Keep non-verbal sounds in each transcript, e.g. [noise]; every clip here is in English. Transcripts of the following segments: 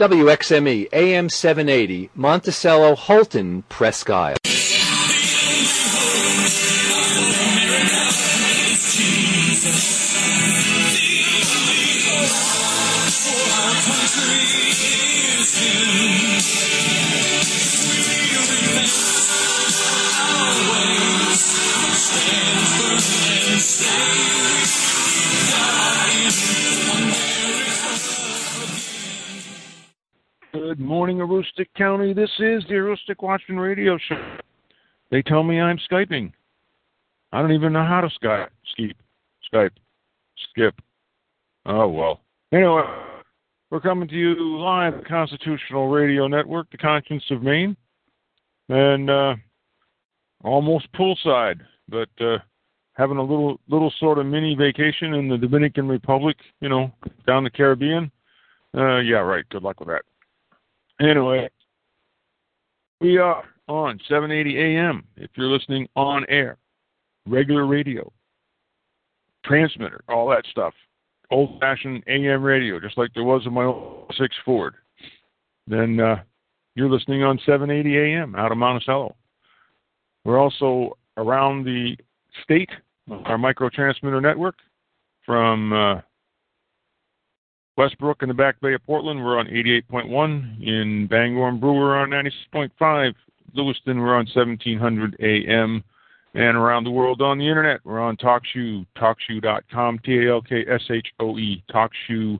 WXME AM 780 Monticello Houlton Presque Isle. Good morning, Aroostook County. This is the Aroostook Watchman Radio Show. They tell me I'm Skyping. I don't even know how to Skype. Skype. Skype. Skip. Oh, well. Anyway, we're coming to you live at Constitutional Radio Network, the conscience of Maine, and uh, almost poolside, but uh, having a little little sort of mini vacation in the Dominican Republic, you know, down the Caribbean. Uh, yeah, right. Good luck with that. Anyway, we are on 780 AM if you're listening on air, regular radio, transmitter, all that stuff. Old fashioned AM radio, just like there was in my old 6 Ford. Then uh, you're listening on 780 AM out of Monticello. We're also around the state, our micro transmitter network from uh, Westbrook in the Back Bay of Portland, we're on 88.1. In Bangor and Brewer, we're on 96.5. Lewiston, we're on 1700 AM. And around the world on the internet, we're on TalkShoe, talkshoe.com, T A L K S H O E, talkshoe.com.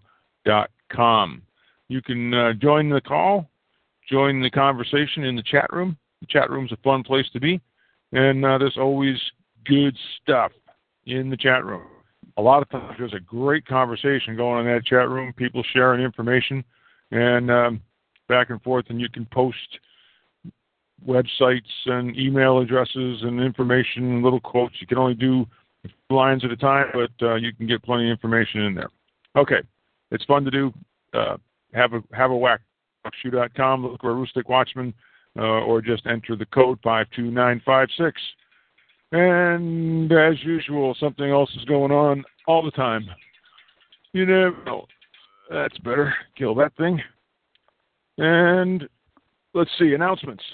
You can uh, join the call, join the conversation in the chat room. The chat room's a fun place to be. And uh, there's always good stuff in the chat room a lot of times there's a great conversation going on in that chat room, people sharing information and um, back and forth, and you can post websites and email addresses and information and little quotes. You can only do lines at a time, but uh, you can get plenty of information in there. Okay, it's fun to do. Uh, have a have a whack. Shoe.com, look for Aroostook Watchman, uh, or just enter the code 52956. And as usual, something else is going on all the time. You know. That's better. Kill that thing. And let's see, announcements.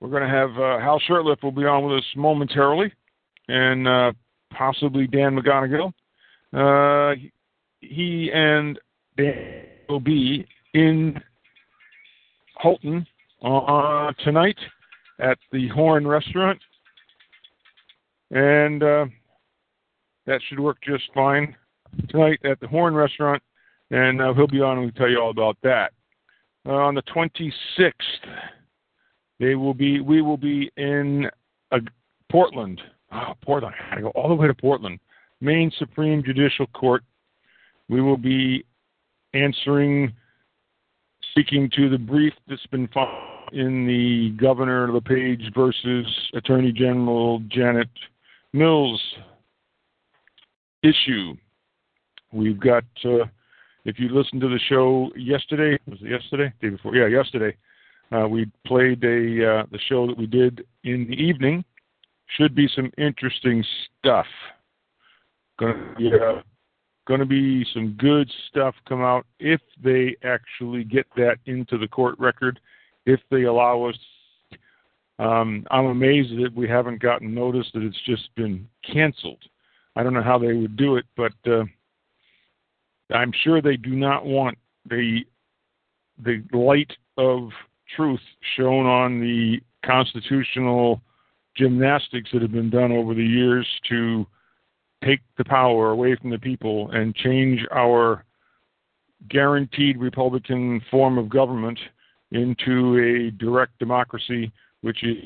We're going to have uh, Hal Shurtleff will be on with us momentarily, and uh, possibly Dan McGonigal. Uh, he and Dan will be in Houlton uh, tonight at the Horn Restaurant and uh, that should work just fine tonight at the Horn Restaurant, and uh, he'll be on and we'll tell you all about that. Uh, on the 26th, they will be. We will be in uh, Portland. Oh, Portland! I got to go all the way to Portland, Maine Supreme Judicial Court. We will be answering, speaking to the brief that's been filed in the Governor LePage versus Attorney General Janet Mills issue. We've got, uh, if you listened to the show yesterday, was it yesterday? Day before? Yeah, yesterday. Uh, we played a uh, the show that we did in the evening. Should be some interesting stuff. Gonna be, uh, gonna be some good stuff come out if they actually get that into the court record. If they allow us um, I'm amazed that we haven't gotten notice that it's just been canceled. I don't know how they would do it, but uh, I'm sure they do not want the the light of truth shown on the constitutional gymnastics that have been done over the years to take the power away from the people and change our guaranteed Republican form of government into a direct democracy which is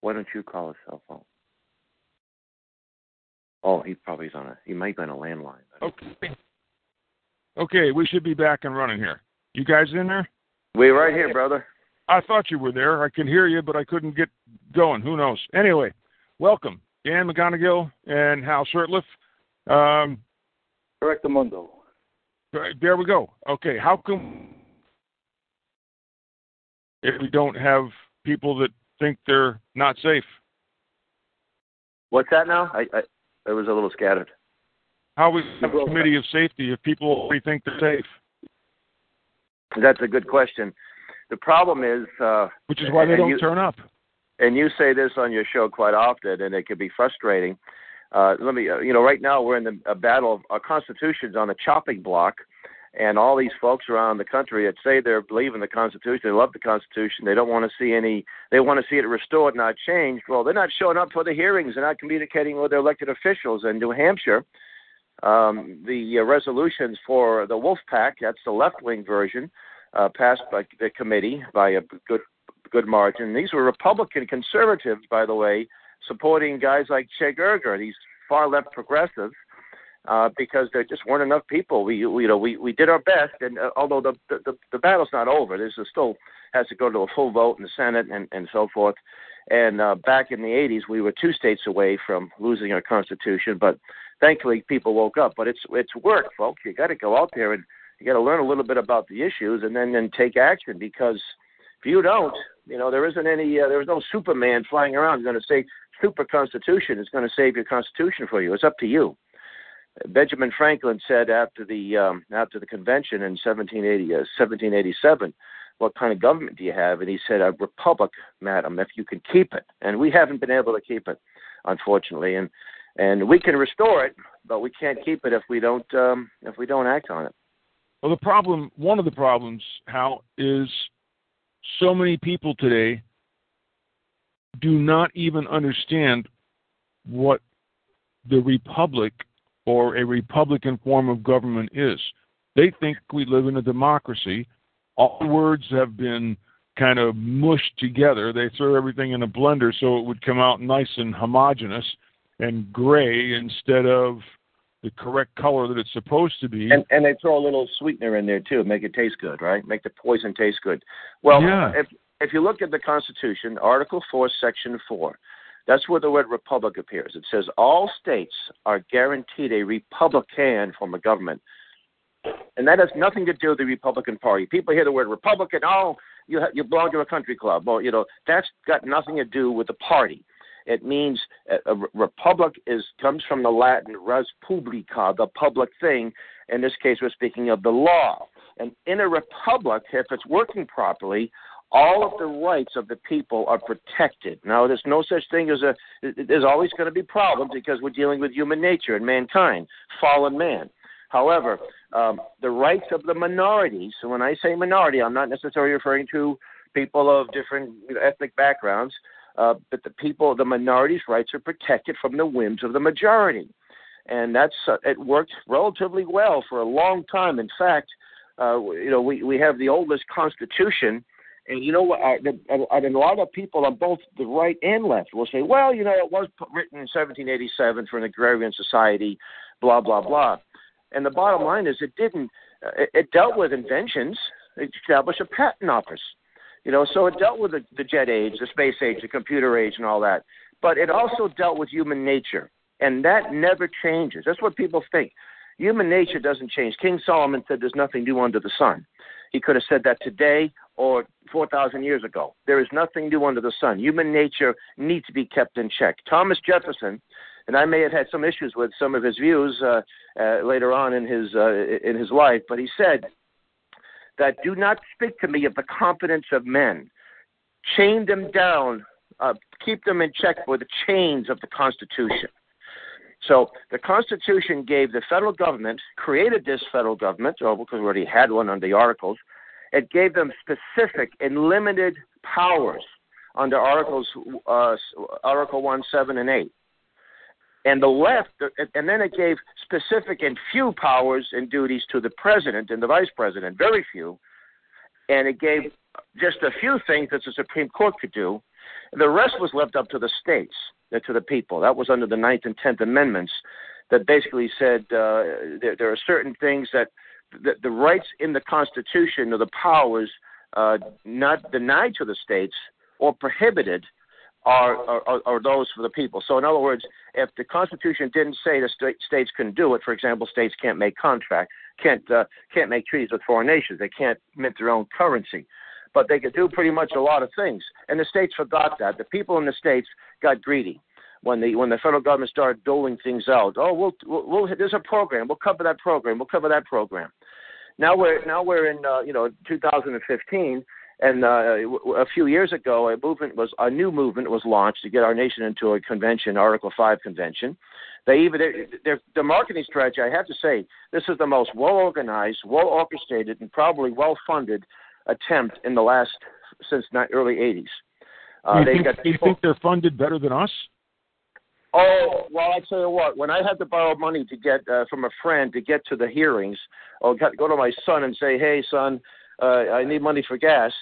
Why don't you call his cell phone? Oh, he probably is on a. He might be on a landline. Okay. Okay, we should be back and running here. You guys in there? We right here, brother. I thought you were there. I can hear you, but I couldn't get going. Who knows? Anyway, welcome, Dan McGonigal and Hal Shurtleff. Um, Correct, Mundo. There we go. Okay, how come if we don't have people that think they're not safe? What's that now? I, I it was a little scattered. How we have a committee of safety if people already think they're safe? That's a good question. The problem is, uh, Which is why they don't you- turn up. and you say this on your show quite often, and it can be frustrating. Uh, let me, uh, you know, right now we're in the a battle of our Constitution's on the chopping block, and all these folks around the country that say they believe in the Constitution, they love the Constitution, they don't want to see any, they want to see it restored, not changed. Well, they're not showing up for the hearings, they're not communicating with their elected officials. In New Hampshire, um, the uh, resolutions for the Wolf PAC, that's the left-wing version, uh, passed by the committee by a good good margin. These were Republican conservatives, by the way, supporting guys like Che Gerger, these far left progressives, uh, because there just weren't enough people. We, we you know we, we did our best, and uh, although the, the the battle's not over, there's still has to go to a full vote in the Senate and and so forth. And uh, back in the 80s, we were two states away from losing our constitution, but thankfully people woke up. But it's it's work, folks. You got to go out there and you got to learn a little bit about the issues and then then take action because if you don't, you know, there isn't any, uh, there's no Superman flying around going to say super constitution is going to save your constitution for you. It's up to you. Benjamin Franklin said after the um, after the convention in 1780, uh, 1787, what kind of government do you have? And he said, a republic, madam, if you can keep it. And we haven't been able to keep it, unfortunately. And and we can restore it, but we can't keep it if we don't um, if we don't act on it. Well, the problem, one of the problems, Hal, is so many people today do not even understand what the republic or a republican form of government is. They think we live in a democracy. All words have been kind of mushed together. They throw everything in a blender so it would come out nice and homogeneous and gray instead of the correct color that it's supposed to be. And and they throw a little sweetener in there too, make it taste good, right? Make the poison taste good. Well, Yeah. if if you look at the Constitution, Article Four, Section Four, that's where the word republic appears. It says all states are guaranteed a republican form of government. And that has nothing to do with the Republican Party. People hear the word Republican, oh, you ha- you belong to a country club. Well, you know that's got nothing to do with the party. It means uh, a, a republic is comes from the Latin res publica, the public thing. In this case, we're speaking of the law. And in a republic, if it's working properly, all of the rights of the people are protected. Now, there's no such thing as a. There's always going to be problems because we're dealing with human nature and mankind, fallen man. However, um, the rights of the minorities. So when I say minority, I'm not necessarily referring to people of different ethnic backgrounds, uh, but the people, the minorities' rights are protected from the whims of the majority, and that's uh, it worked relatively well for a long time. In fact, uh, you know, we we have the oldest constitution. And you know what? The, uh, and a lot of people on both the right and left will say, "Well, you know, it was written in 1787 for an agrarian society, blah blah blah." And the bottom line is, it didn't. Uh, it, it dealt with inventions. It established a patent office. You know, so it dealt with the, the jet age, the space age, the computer age, and all that. But it also dealt with human nature, and that never changes. That's what people think. Human nature doesn't change. King Solomon said, "There's nothing new under the sun." He could have said that today or 4,000 years ago. There is nothing new under the sun. Human nature needs to be kept in check. Thomas Jefferson, and I may have had some issues with some of his views uh, uh, later on in his uh, in his life, but he said that do not speak to me of the confidence of men. Chain them down, uh, keep them in check with the chains of the Constitution. So the Constitution gave the federal government, created this federal government, or because we already had one under the Articles, it gave them specific and limited powers under Articles uh, Article One, Seven, and Eight. And the left, and then it gave specific and few powers and duties to the president and the vice president, very few. And it gave just a few things that the Supreme Court could do. The rest was left up to the states, uh, to the people. That was under the Ninth and Tenth Amendments that basically said uh, there, there are certain things that the, the rights in the Constitution or the powers uh, not denied to the states or prohibited are, are, are those for the people. So, in other words, if the Constitution didn't say the state, states couldn't do it, for example, states can't make contracts, can't uh, can't make treaties with foreign nations, they can't mint their own currency, but they could do pretty much a lot of things. And the states forgot that. The people in the states got greedy. When the when the federal government started doling things out. Oh, we'll, we'll, we'll there's a program. We'll cover that program. We'll cover that program. Now we're now we're in uh, you know 2015, and uh, a few years ago, a movement was a new movement was launched to get our nation into a convention, Article Five convention. They even their the marketing strategy. I have to say, this is the most well organized, well orchestrated, and probably well funded attempt in the last since the early 80s. Uh, you, think, do you think they're funded better than us? Oh well, I tell you what. When I had to borrow money to get uh, from a friend to get to the hearings, or go to my son and say, "Hey, son, uh, I need money for gas,"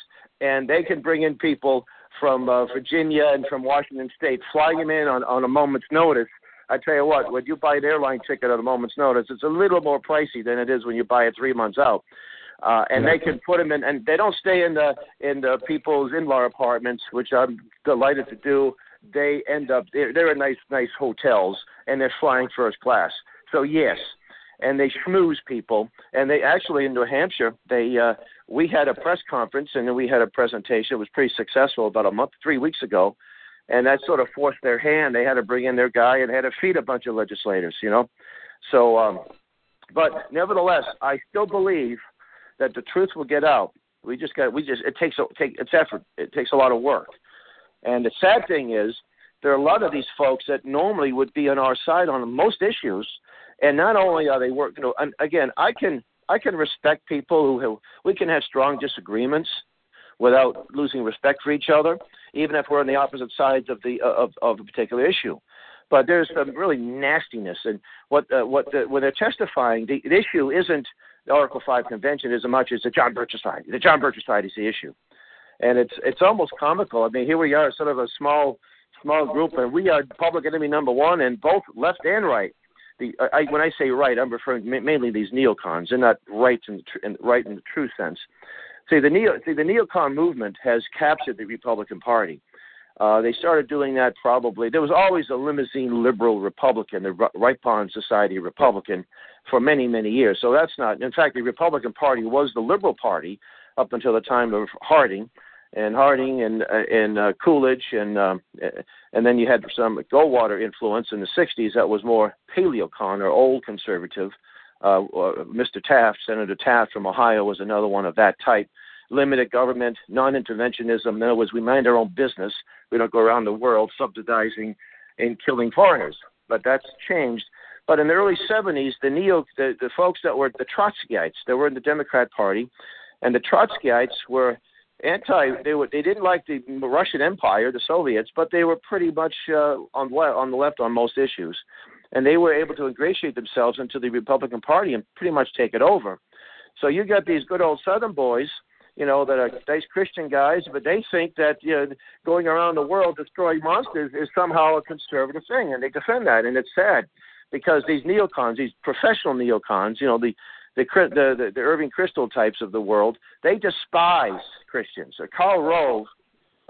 and they can bring in people from uh, Virginia and from Washington State, fly them in on, on a moment's notice. I tell you what, when you buy an airline ticket at a moment's notice, it's a little more pricey than it is when you buy it three months out. Uh, and they can put them in, and they don't stay in the in the people's in-law apartments, which I'm delighted to do they end up they're, they're in nice nice hotels and they're flying first class. So yes, and they schmooze people. And they actually in New Hampshire they uh, we had a press conference and then we had a presentation. It was pretty successful about a month, three weeks ago, and that sort of forced their hand. They had to bring in their guy and had to feed a bunch of legislators. You know, so um, but nevertheless, I still believe that the truth will get out. We just got we just it takes a take it's effort. It takes a lot of work. And the sad thing is, there are a lot of these folks that normally would be on our side on most issues, and not only are they working. You know, and again, I can I can respect people who have, we can have strong disagreements without losing respect for each other, even if we're on the opposite sides of the of, of a particular issue. But there's some really nastiness, and what uh, what the, when they're testifying, the, the issue isn't the Article Five Convention as much as the John Birch Society. The John Birch Society is the issue and it's it's almost comical. I mean, here we are, sort of a small small group, and we are public enemy number one, and both left and right. The I, when I say right, I'm referring mainly these neocons. They're not right in, in right in the true sense. See, the neo see the neocon movement has captured the Republican Party. Uh, they started doing that probably. There was always a limousine liberal Republican, the Ripon Society Republican, for many, many years. So that's not. In fact, the Republican Party was the Liberal Party up until the time of Harding, and Harding and uh, and uh, Coolidge and um, and then you had some Goldwater influence in the 60s that was more paleocon or old conservative. Uh, uh, Mr. Taft, Senator Taft from Ohio, was another one of that type. Limited government, non-interventionism. In other words, we mind our own business. We don't go around the world subsidizing and killing foreigners. But that's changed. But in the early 70s, the neo, the, the folks that were the Trotskyites, that were in the Democrat Party, and the Trotskyites were anti. They were they didn't like the Russian Empire, the Soviets, but they were pretty much uh, on on the left on most issues, and they were able to ingratiate themselves into the Republican Party and pretty much take it over. So you got these good old Southern boys, you know, that are nice Christian guys, but they think that you know, going around the world destroying monsters is somehow a conservative thing, and they defend that, and it's sad because these neocons, these professional neocons, you know, the the, the, the, Irving Kristol types of the world, they despise Christians. Uh, Karl Rove,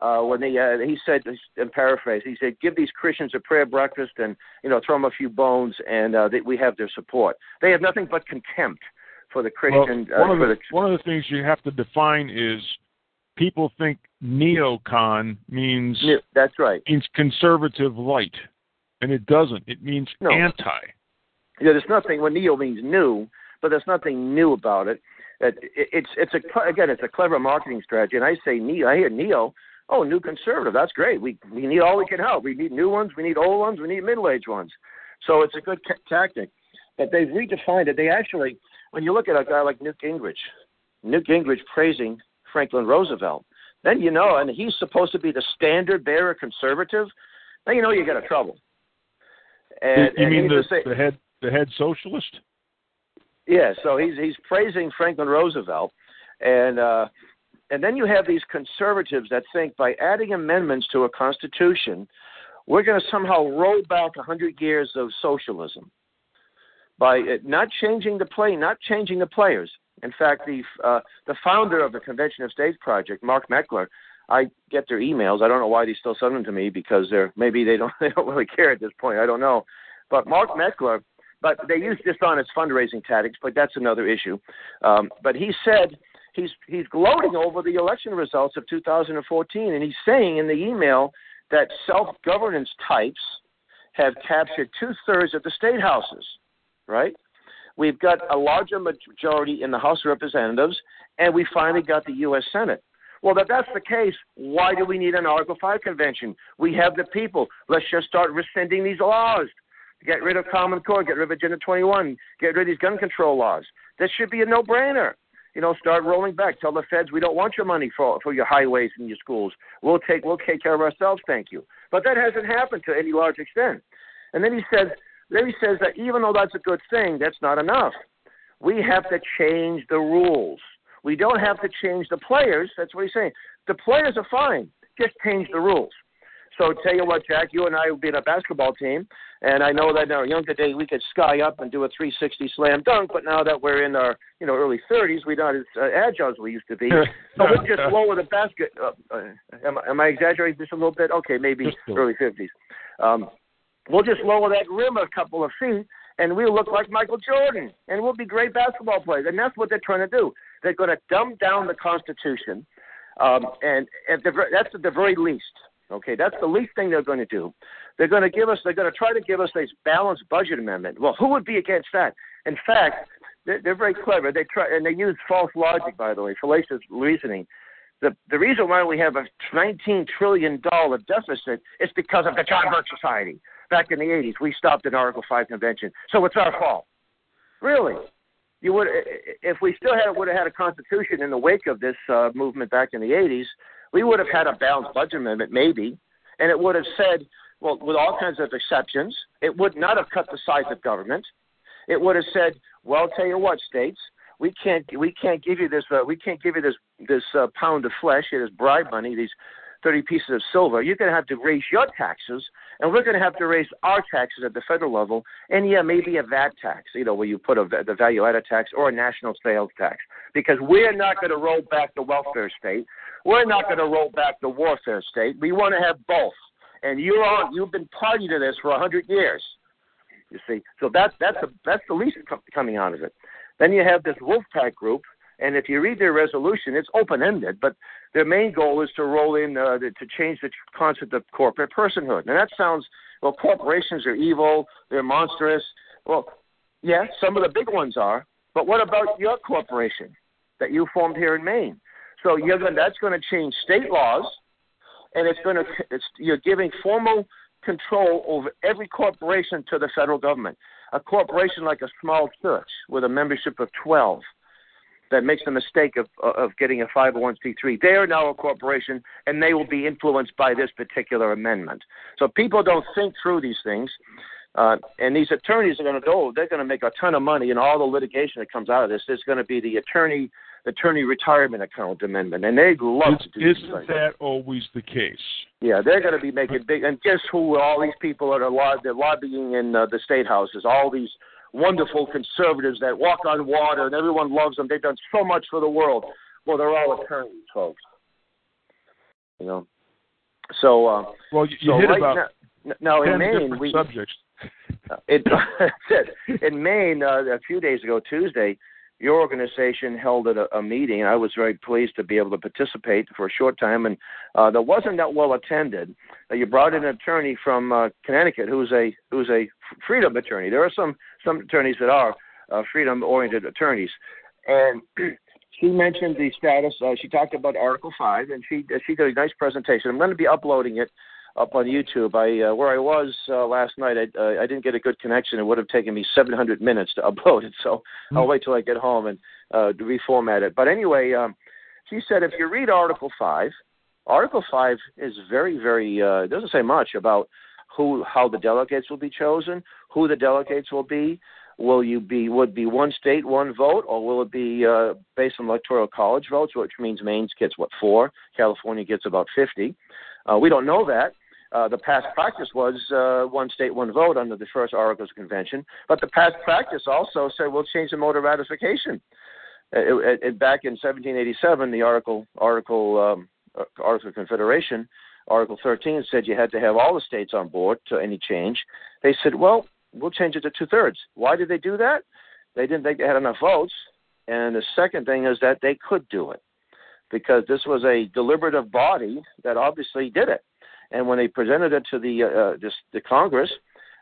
uh, when he uh, he said, in paraphrase, he said, "Give these Christians a prayer breakfast, and you know, throw them a few bones, and uh, they, we have their support." They have nothing but contempt for the Christian. Well, one, uh, of the, the, one of the things you have to define is people think neocon means that's right means conservative light, and it doesn't. It means no. anti. Yeah, there's nothing. When neo means new, but there's nothing new about it. Uh, it's it's a again it's a clever marketing strategy, and I say neo. I hear neo. Oh, new conservative. That's great. We we need all we can help. We need new ones. We need old ones. We need middle aged ones. So it's a good ca- tactic. But they've redefined it. They actually, when you look at a guy like Newt Gingrich, Newt Gingrich praising Franklin Roosevelt, then you know, and he's supposed to be the standard bearer conservative. Then you know you got a trouble. And, you mean the, say, the head the head socialist? Yeah, so he's he's praising Franklin Roosevelt, and uh, and then you have these conservatives that think by adding amendments to a constitution, we're going to somehow roll back a hundred years of socialism by uh, not changing the play, not changing the players. In fact, the uh, the founder of the Convention of States Project, Mark Meckler, I get their emails. I don't know why they still send them to me because they're maybe they don't [laughs] they don't really care at this point. I don't know, but Mark Meckler but they use dishonest fundraising tactics, but that's another issue. Um, but he said he's he's gloating over the election results of 2014, and he's saying in the email that self-governance types have captured two thirds of the state houses, right? We've got a larger majority in the House of Representatives, and we finally got the U.S. Senate. Well, if that's the case, why do we need an Article 5 convention? We have the people. Let's just start rescinding these laws. Get rid of Common Core, get rid of Agenda 21, get rid of these gun control laws. This should be a no brainer. You know, start rolling back. Tell the feds we don't want your money for for your highways and your schools. We'll take we'll take care of ourselves, thank you. But that hasn't happened to any large extent. And then he says then he says that even though that's a good thing, that's not enough. We have to change the rules. We don't have to change the players. That's what he's saying. The players are fine. Just change the rules. So tell you what, Jack, you and I would be in a basketball team, and I know that in our younger day we could sky up and do a 360 slam dunk, but now that we're in our you know early 30s, we're not as uh, agile as we used to be. so we'll just lower the basket. Uh, uh, am, am I exaggerating just a little bit? Okay, maybe early 50s. Um, we'll just lower that rim a couple of feet, and we'll look like Michael Jordan, and we'll be great basketball players. And that's what they're trying to do. They're going to dumb down the Constitution, um, and at the, that's at the very least. Okay, that's the least thing they're going to do. They're going to give us. They're going to try to give us this balanced budget amendment. Well, who would be against that? In fact, they're, they're very clever. They try and they use false logic, by the way, fallacious reasoning. The the reason why we have a 19 trillion dollar deficit is because of the John Birch Society. Back in the 80s, we stopped an Article 5 convention, so it's our fault. Really? You would, if we still had would have had a constitution in the wake of this uh, movement back in the 80s, we would have had a balanced budget amendment, maybe, and it would have said, well, with all kinds of exceptions, it would not have cut the size of government. It would have said, well, tell you what, states, we can't we can't give you this uh, we can't give you this this uh, pound of flesh, this bribe money, these 30 pieces of silver. You're going to have to raise your taxes, and we're going to have to raise our taxes at the federal level. And yeah, maybe a VAT tax, you know, where you put a, the value added tax or a national sales tax, because we're not going to roll back the welfare state. We're not going to roll back the warfare state. We want to have both. And you're on. You've been party to this for a hundred years. You see, so that's that's a, that's the least coming out of it. Then you have this Wolf-PAC group, and if you read their resolution, it's open ended, but their main goal is to roll in uh, to change the concept of corporate personhood. And that sounds well, corporations are evil, they're monstrous. Well, yeah, some of the big ones are, but what about your corporation that you formed here in Maine? So you're going, that's going to change state laws, and it's going to it's, you're giving formal control over every corporation to the federal government. A corporation like a small church with a membership of 12 that makes the mistake of of getting a 501c3. They are now a corporation, and they will be influenced by this particular amendment. So people don't think through these things. Uh, and these attorneys are going to go, they're going to make a ton of money, and all the litigation that comes out of this is going to be the attorney attorney retirement account amendment, and they'd love to do Isn't that always the case? Yeah, they're going to be making big. And guess who? All these people that are lob- they're lobbying in uh, the state houses. All these wonderful conservatives that walk on water, and everyone loves them. They've done so much for the world. Well, they're all attorneys, folks. You know. So. Uh, well, you, you so hit right about now, now in Maine, we subjects. [laughs] [laughs] it, in Maine uh, a few days ago, Tuesday, your organization held a, a meeting. I was very pleased to be able to participate for a short time, and uh, that wasn't that well attended. Uh, you brought in an attorney from uh, Connecticut who's a who's a freedom attorney. There are some some attorneys that are uh, freedom-oriented attorneys, and [clears throat] she mentioned the status. Uh, she talked about Article Five, and she she did a nice presentation. I'm going to be uploading it up on YouTube. I uh, where I was uh, last night, I, uh, I didn't get a good connection. It would have taken me 700 minutes to [laughs] upload it, so mm-hmm. I'll wait till I get home and uh, reformat it. But anyway, um, she said if you read Article Five, Article Five is very, very uh, doesn't say much about who, how the delegates will be chosen, who the delegates will be. Will you be would be one state one vote, or will it be uh, based on electoral college votes, which means Maine gets what four, California gets about fifty. Uh, we don't know that. Uh, the past practice was uh, one state, one vote under the first Articles Convention, but the past practice also said we'll change the mode of ratification. Uh, it, it, back in 1787, the Article Article um, uh, Article of Confederation, Article 13 said you had to have all the states on board to any change. They said, well, we'll change it to two thirds. Why did they do that? They didn't think they had enough votes. And the second thing is that they could do it because this was a deliberative body that obviously did it. And when they presented it to the uh, uh, this, the Congress,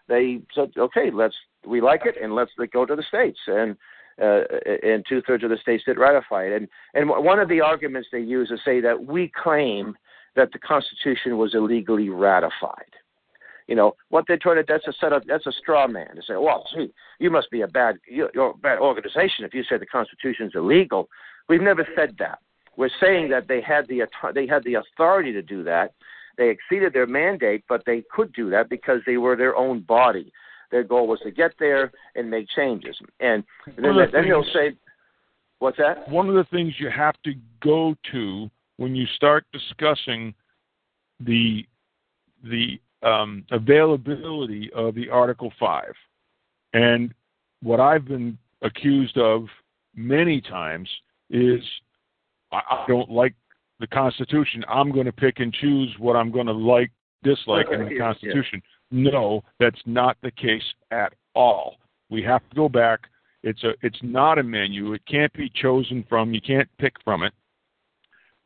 they said, okay, let's we like it and let's go to the states. And uh, and two thirds of the states did ratify it. And and one of the arguments they use is say that we claim that the Constitution was illegally ratified. You know what they're trying to that's a set of that's a straw man to say, well, gee, you must be a bad you're a bad organization if you say the Constitution is illegal. We've never said that. We're saying that they had the they had the authority to do that. They exceeded their mandate, but they could do that because they were their own body. Their goal was to get there and make changes. And then, the then they'll say, "What's that?" One of the things you have to go to when you start discussing the the um, availability of the Article Five, and what I've been accused of many times is I don't like the Constitution. I'm going to pick and choose what I'm going to like, dislike in the Constitution. No, that's not the case at all. We have to go back. It's a it's not a menu. It can't be chosen from. You can't pick from it.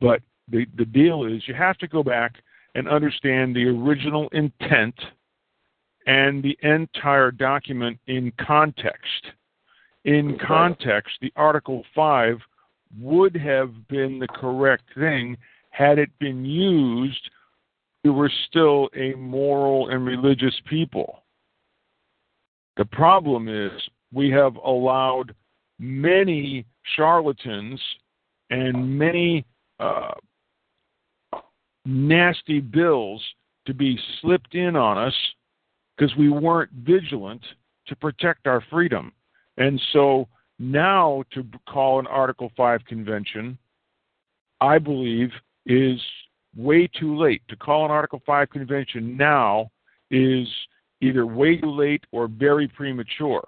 But the the deal is you have to go back and understand the original intent and the entire document in context. In context, the Article 5 would have been the correct thing had it been used. We were still a moral and religious people. The problem is we have allowed many charlatans and many uh, nasty bills to be slipped in on us because we weren't vigilant to protect our freedom. And so now to call an Article 5 convention, I believe, is way too late. To call an Article 5 convention now is either way too late or very premature.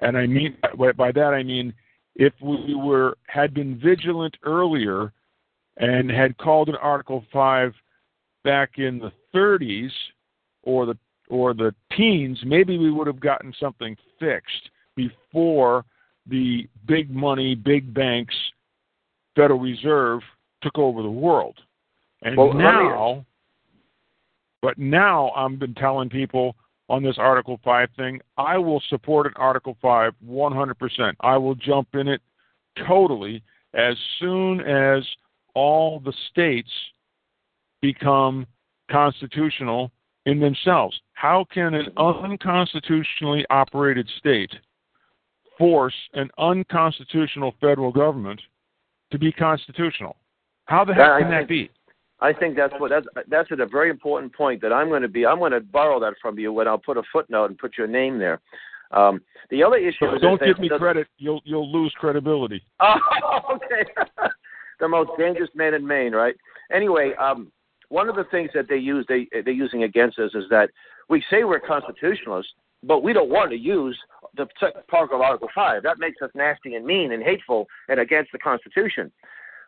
And I mean by that I mean if we were had been vigilant earlier and had called an Article 5 back in the 30s or the or the teens, maybe we would have gotten something fixed before the big money, big banks, Federal Reserve took over the world. And well, now, but now I've been telling people on this Article 5 thing, I will support an Article 5 100%. I will jump in it totally as soon as all the states become constitutional in themselves. How can an unconstitutionally operated state force an unconstitutional federal government to be constitutional. How the heck can that be? I think that's what that's that's a very important point that I'm going to be. I'm going to borrow that from you when I'll put a footnote and put your name there. Um, the other issue so don't give me credit. You'll you'll lose credibility. [laughs] Oh, okay. [laughs] the most dangerous man in Maine, right? Anyway, um, one of the things that they use they they're using against us is that we say we're constitutionalists, but we don't want to use the part of Article 5. That makes us nasty and mean and hateful and against the Constitution.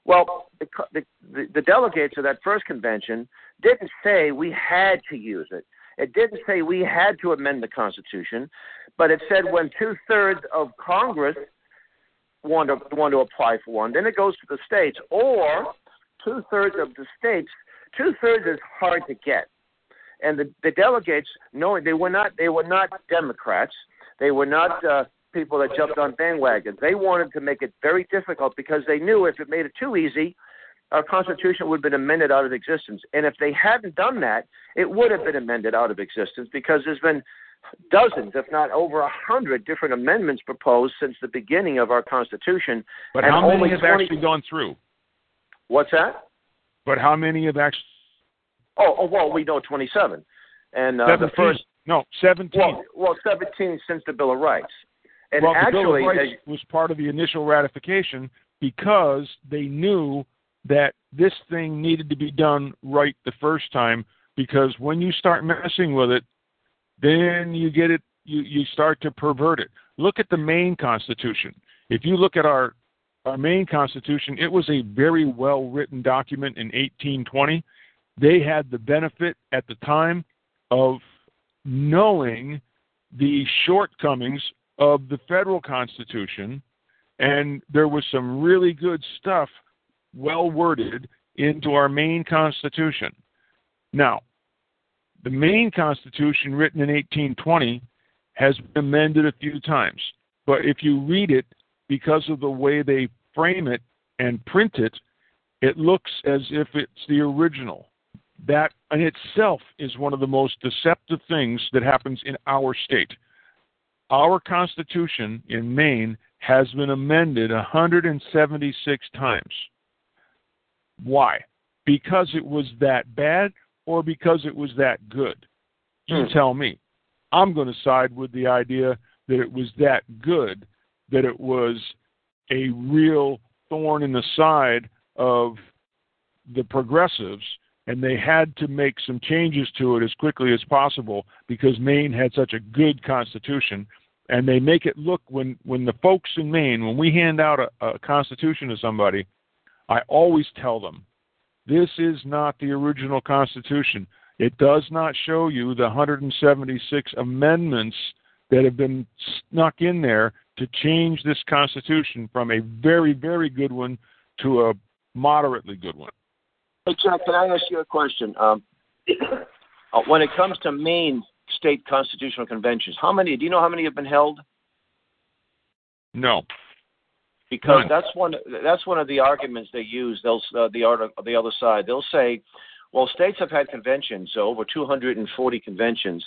Well, the, the, the delegates of that first convention didn't say we had to use it. It didn't say we had to amend the Constitution, but it said when two thirds of Congress want to, want to apply for one, then it goes to the states, or two thirds of the states. Two thirds is hard to get and the, the delegates, knowing they were not they were not Democrats, they were not uh, people that jumped on bandwagons. They wanted to make it very difficult because they knew if it made it too easy, our Constitution would have been amended out of existence. And if they hadn't done that, it would have been amended out of existence because there's been dozens, if not over a hundred, different amendments proposed since the beginning of our Constitution. But how many have 20... actually gone through? What's that? But how many have actually Oh, oh well, we know 27. And uh, the first. No, 17. Well, well, 17 since the Bill of Rights. And well, actually, the Bill of Rights was part of the initial ratification because they knew that this thing needed to be done right the first time. Because when you start messing with it, then you get it. You you start to pervert it. Look at the Maine Constitution. If you look at our our Maine Constitution, it was a very well written document in 1820 they had the benefit at the time of knowing the shortcomings of the federal constitution and there was some really good stuff well worded into our Maine constitution now The Maine Constitution, written in 1820, has been amended a few times. But if you read it, because of the way they frame it and print it, it looks as if it's the original. That in itself is one of the most deceptive things that happens in our state. Our Constitution in Maine has been amended 176 times. Why? Because it was that bad or because it was that good? You Hmm. tell me. I'm going to side with the idea that it was that good, that it was a real thorn in the side of the progressives, and they had to make some changes to it as quickly as possible because Maine had such a good constitution. And they make it look when when the folks in Maine, when we hand out a, a constitution to somebody, I always tell them, this is not the original constitution. It does not show you the 176 amendments that have been snuck in there to change this Constitution from a very, very good one to a moderately good one. Hey, Jack, can I ask you a question? Um, [coughs] uh, when it comes to Maine state constitutional conventions, how many? Do you know how many have been held? No. Because None. that's one. That's one of the arguments they use. They'll uh, the art the other side. They'll say, well, states have had conventions, so over 240 conventions,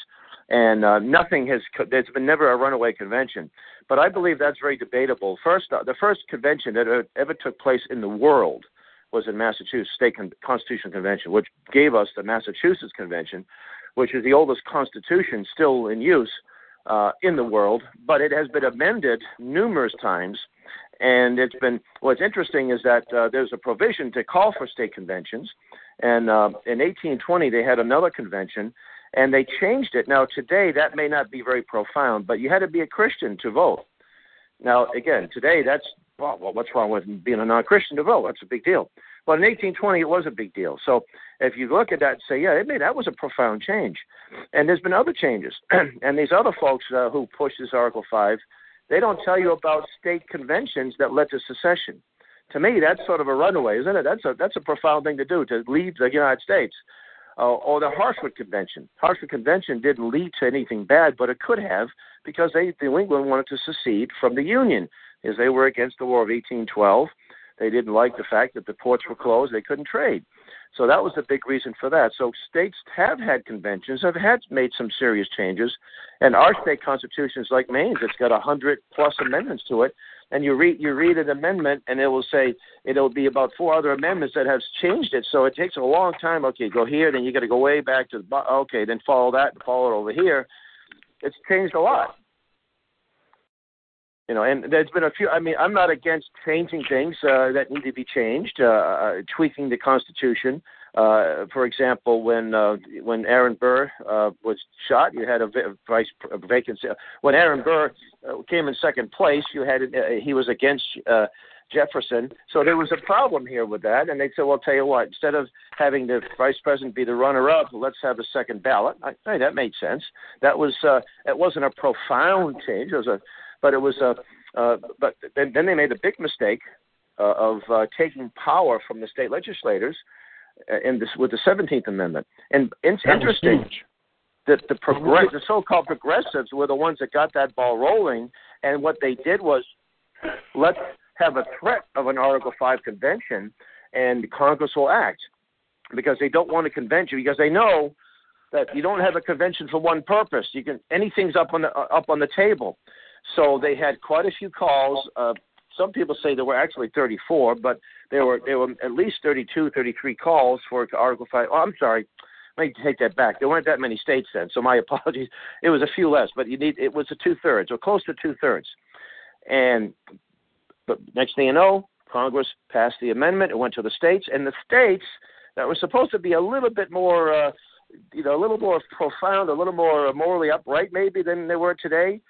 and uh, nothing has. There's been never a runaway convention. But I believe that's very debatable. First, uh, the first convention that uh, ever took place in the world was in Massachusetts State Con- Constitutional Convention, which gave us the Massachusetts Convention, which is the oldest constitution still in use uh, in the world. But it has been amended numerous times, and it's been. What's interesting is that uh, there's a provision to call for state conventions, and uh, in 1820 they had another convention. And they changed it. Now, today, that may not be very profound, but you had to be a Christian to vote. Now, again, today, that's well, well, what's wrong with being a non-Christian to vote? That's a big deal. But in 1820, it was a big deal. So if you look at that and say, yeah, it made, that was a profound change. And there's been other changes. [clears throat] and these other folks uh, who push this Article 5, they don't tell you about state conventions that led to secession. To me, that's sort of a runaway, isn't it? That's a that's a profound thing to do to leave the United States. Uh, or the Hartford Convention. Hartford Convention didn't lead to anything bad, but it could have because they New England wanted to secede from the Union, as they were against the War of 1812. They didn't like the fact that the ports were closed; they couldn't trade. So that was the big reason for that. So states have had conventions, have had made some serious changes, and our state constitutions, like Maine's, it's got a hundred plus amendments to it. And you read you read an amendment, and it will say it'll be about four other amendments that have changed it. So it takes a long time. Okay, go here, then you got to go way back to the okay, then follow that and follow it over here. It's changed a lot. You know, and there's been a few. I mean, I'm not against changing things uh, that need to be changed, uh, uh, tweaking the Constitution. Uh, for example, when uh, when Aaron Burr uh, was shot, you had a vi- vice a vacancy. When Aaron Burr uh, came in second place, you had uh, he was against uh, Jefferson, so there was a problem here with that. And they said, "Well, tell you what, instead of having the vice president be the runner-up, let's have a second ballot." I, hey, that made sense. That was uh, it wasn't a profound change. It was a but it was a. Uh, but then, then they made a big mistake uh, of uh, taking power from the state legislators uh, in this with the Seventeenth Amendment. And it's That interesting that the progress, the so-called progressives were the ones that got that ball rolling. And what they did was let's have a threat of an Article Five convention, and Congress will act because they don't want a convention because they know that you don't have a convention for one purpose. You can anything's up on the uh, up on the table. So they had quite a few calls. Uh, some people say there were actually 34, but there were there were at least 32, 33 calls for Article Five. Oh, I'm sorry. Let me take that back. There weren't that many states then, so my [laughs] apologies. It was a few less, but you need it was a two thirds or close to two thirds. And but next thing you know, Congress passed the amendment. It went to the states, and the states that were supposed to be a little bit more, uh, you know, a little more profound, a little more morally upright, maybe than they were today.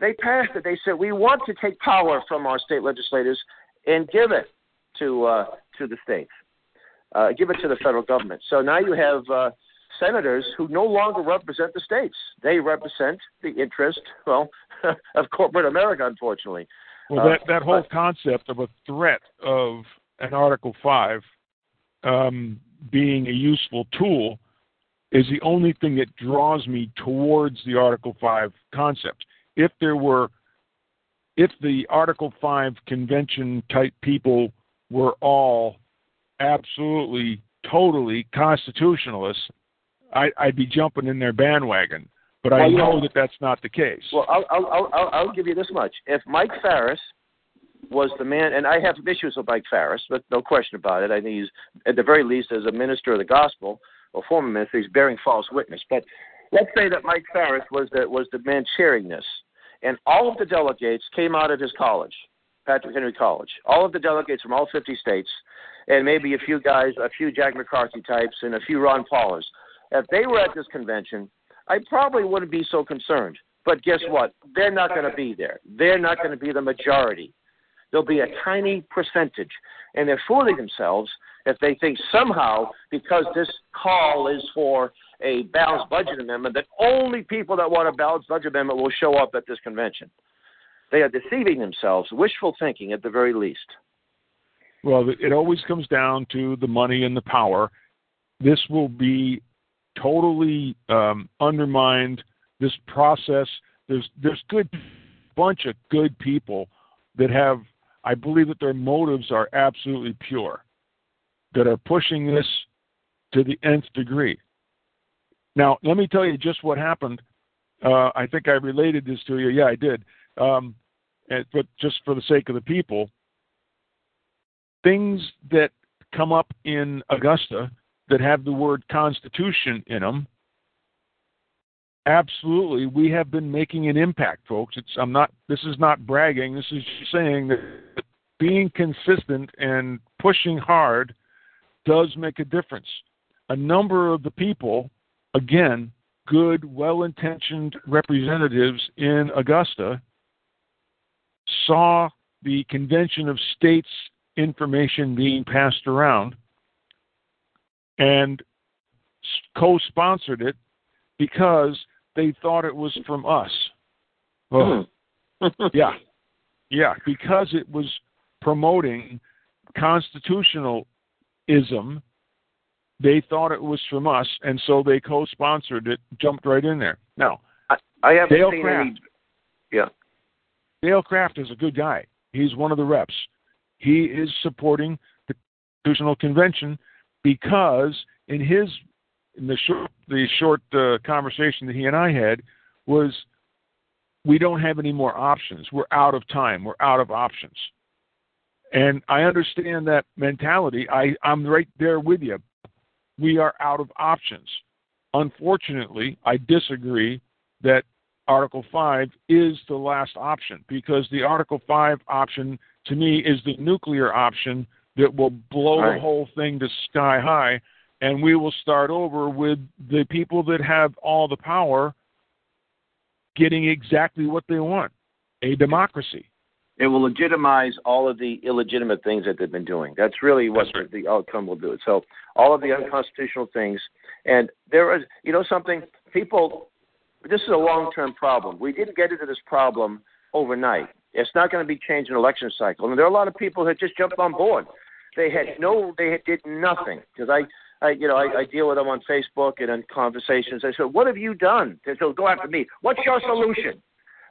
They passed it. They said we want to take power from our state legislators and give it to uh, to the states, uh, give it to the federal government. So now you have uh, senators who no longer represent the states. They represent the interest, well, [laughs] of corporate America, unfortunately. Well, Uh, that that whole concept of a threat of an Article Five um, being a useful tool is the only thing that draws me towards the Article 5 concept. If there were, if the Article 5 convention type people were all absolutely, totally constitutionalists, I, I'd be jumping in their bandwagon. But I Well, know that that's not the case. Well, I'll, I'll, I'll, I'll, I'll give you this much. If Mike Farris was the man, and I have issues with Mike Farris, but no question about it. I think he's, at the very least, as a minister of the gospel or former minister, he's bearing false witness. But let's say that Mike Farris was the was the man chairing this, and all of the delegates came out of his college, Patrick Henry College. All of the delegates from all 50 states, and maybe a few guys, a few Jack McCarthy types, and a few Ron Paulers. If they were at this convention, I probably wouldn't be so concerned. But guess what? They're not going to be there. They're not going to be the majority. There'll be a tiny percentage. And they're fooling themselves if they think somehow, because this call is for a balanced budget amendment, that only people that want a balanced budget amendment will show up at this convention. They are deceiving themselves, wishful thinking at the very least. Well, it always comes down to the money and the power. This will be totally um, undermined. This process. There's there's good bunch of good people that have. I believe that their motives are absolutely pure. That are pushing this to the nth degree. Now, let me tell you just what happened. Uh, I think I related this to you. Yeah, I did. Um, but just for the sake of the people, things that come up in Augusta that have the word Constitution in them, absolutely, we have been making an impact, folks. It's I'm not. This is not bragging. This is saying that being consistent and pushing hard does make a difference. A number of the people, again, good, well-intentioned representatives in Augusta, saw the Convention of States information being passed around and co sponsored it because they thought it was from us. Oh, [laughs] yeah. Yeah, because it was promoting constitutionalism, they thought it was from us, and so they co sponsored it, jumped right in there. Now, I haven't Dale seen Kraft. any. Yeah. Dale Kraft is a good guy. He's one of the reps. He is supporting the Constitutional Convention because in his in the short the short uh, conversation that he and I had was we don't have any more options. We're out of time. We're out of options. And I understand that mentality. I, I'm right there with you. We are out of options. Unfortunately, I disagree that Article 5 is the last option because the Article 5 option, to me, is the nuclear option that will blow Right. the whole thing to sky high. And we will start over with the people that have all the power getting exactly what they want a democracy. It will legitimize all of the illegitimate things that they've been doing. That's really what That's right. the outcome will do. So all of the unconstitutional things, and there is, you know, something people. This is a long-term problem. We didn't get into this problem overnight. It's not going to be changed in election cycle. And there are a lot of people that just jumped on board. They had no, they had- did nothing because I. I, you know, I, I deal with them on Facebook and in conversations. I said, "What have you done?" They said, "Go after me. What's your solution?"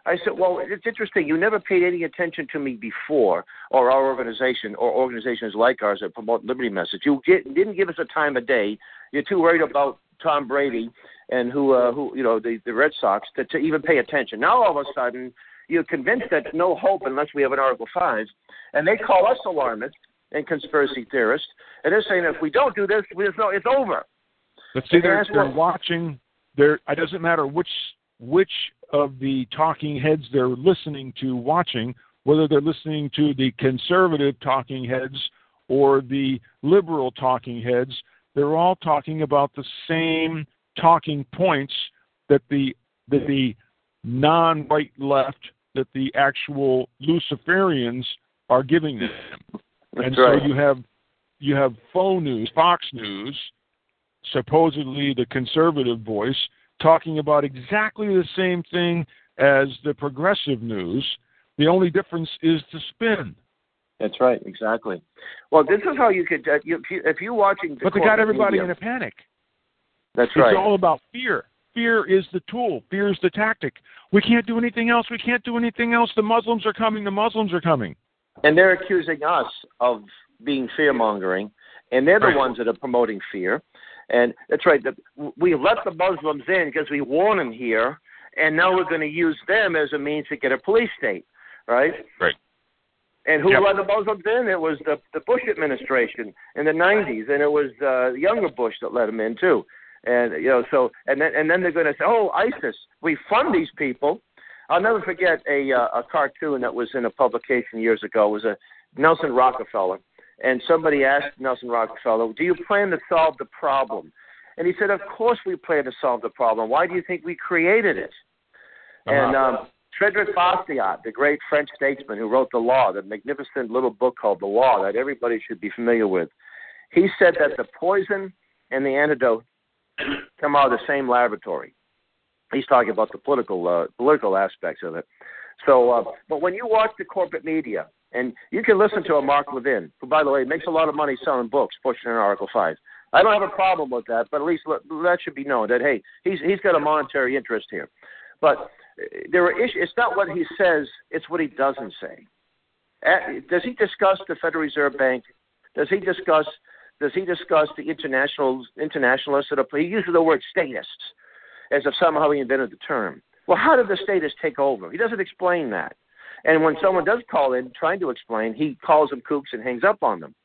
I said, well, it's interesting. You never paid any attention to me before, or our organization, or organizations like ours that promote liberty message. You get, didn't give us a time of day. You're too worried about Tom Brady and who, uh, who, you know, the, the Red Sox to, to even pay attention. Now all of a sudden, you're convinced that no hope unless we have an Article Five, and they call us alarmists and conspiracy theorists, and they're saying if we don't do this, there's no, it's over. But see, they're, they're watching. They're. It doesn't matter which which of the talking heads they're listening to, watching. Whether they're listening to the conservative talking heads or the liberal talking heads, they're all talking about the same talking points that the that the non-right left, that the actual Luciferians are giving them. That's and right. so you have you have faux news, Fox News, supposedly the conservative voice, talking about exactly the same thing as the progressive news. The only difference is the spin. That's right, exactly. Well, this is how you could, uh, you, if, you, if you're watching. The But they got everybody media, in a panic. That's it's right. It's all about fear. Fear is the tool. Fear is the tactic. We can't do anything else. We can't do anything else. The Muslims are coming. The Muslims are coming. And they're accusing us of being fear mongering, and they're the Right. ones that are promoting fear. And that's right. The, we let the Muslims in because we want them here, and now we're going to use them as a means to get a police state, right? Right. And who Yep. let the Muslims in? It was the the Bush administration in the '90s, and it was uh, younger Bush that let them in too. And you know, so and then and then they're going to say, "Oh, ISIS, we fund these people." I'll never forget a uh, a cartoon that was in a publication years ago. It was a Nelson Rockefeller, and somebody asked Nelson Rockefeller, "Do you plan to solve the problem?" And he said, "Of course we plan to solve the problem. Why do you think we created it?" And Uh-huh. um, Frederick Bastiat, the great French statesman who wrote The Law, the magnificent little book called The Law that everybody should be familiar with, he said that the poison and the antidote come out of the same laboratory. He's talking about the political uh, political aspects of it. So, uh, but when you watch the corporate media, and you can listen to a Mark Levin, who, by the way, makes a lot of money selling books, pushing in Article Five. I don't have a problem with that, but at least that should be known that hey, he's he's got a monetary interest here. But uh, there are issues. It's not what he says; it's what he doesn't say. Does he discuss the Federal Reserve Bank? Does he discuss? Does he discuss the international internationalists that are? He uses the word statists as if somehow he invented the term. Well, how did the statists take over? He doesn't explain that. And when someone does call in trying to explain, he calls them kooks and hangs up on them.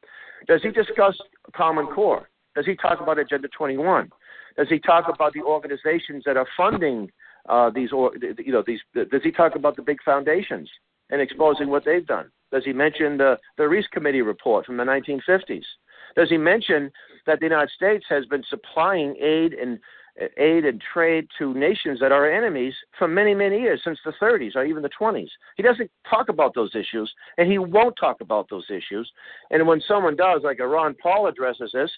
Does he discuss Common Core? Does he talk about Agenda 21? Does he talk about the organizations that are funding uh, these, or you know, these? Does he talk about the big foundations and exposing what they've done? Does he mention the the Reece Committee report from the 1950s? Does he mention that the United States has been supplying aid and aid and trade to nations that are enemies for many, many years, since the 30s or even the 20s. He doesn't talk about those issues, and he won't talk about those issues. And when someone does, like a Ron Paul addresses this,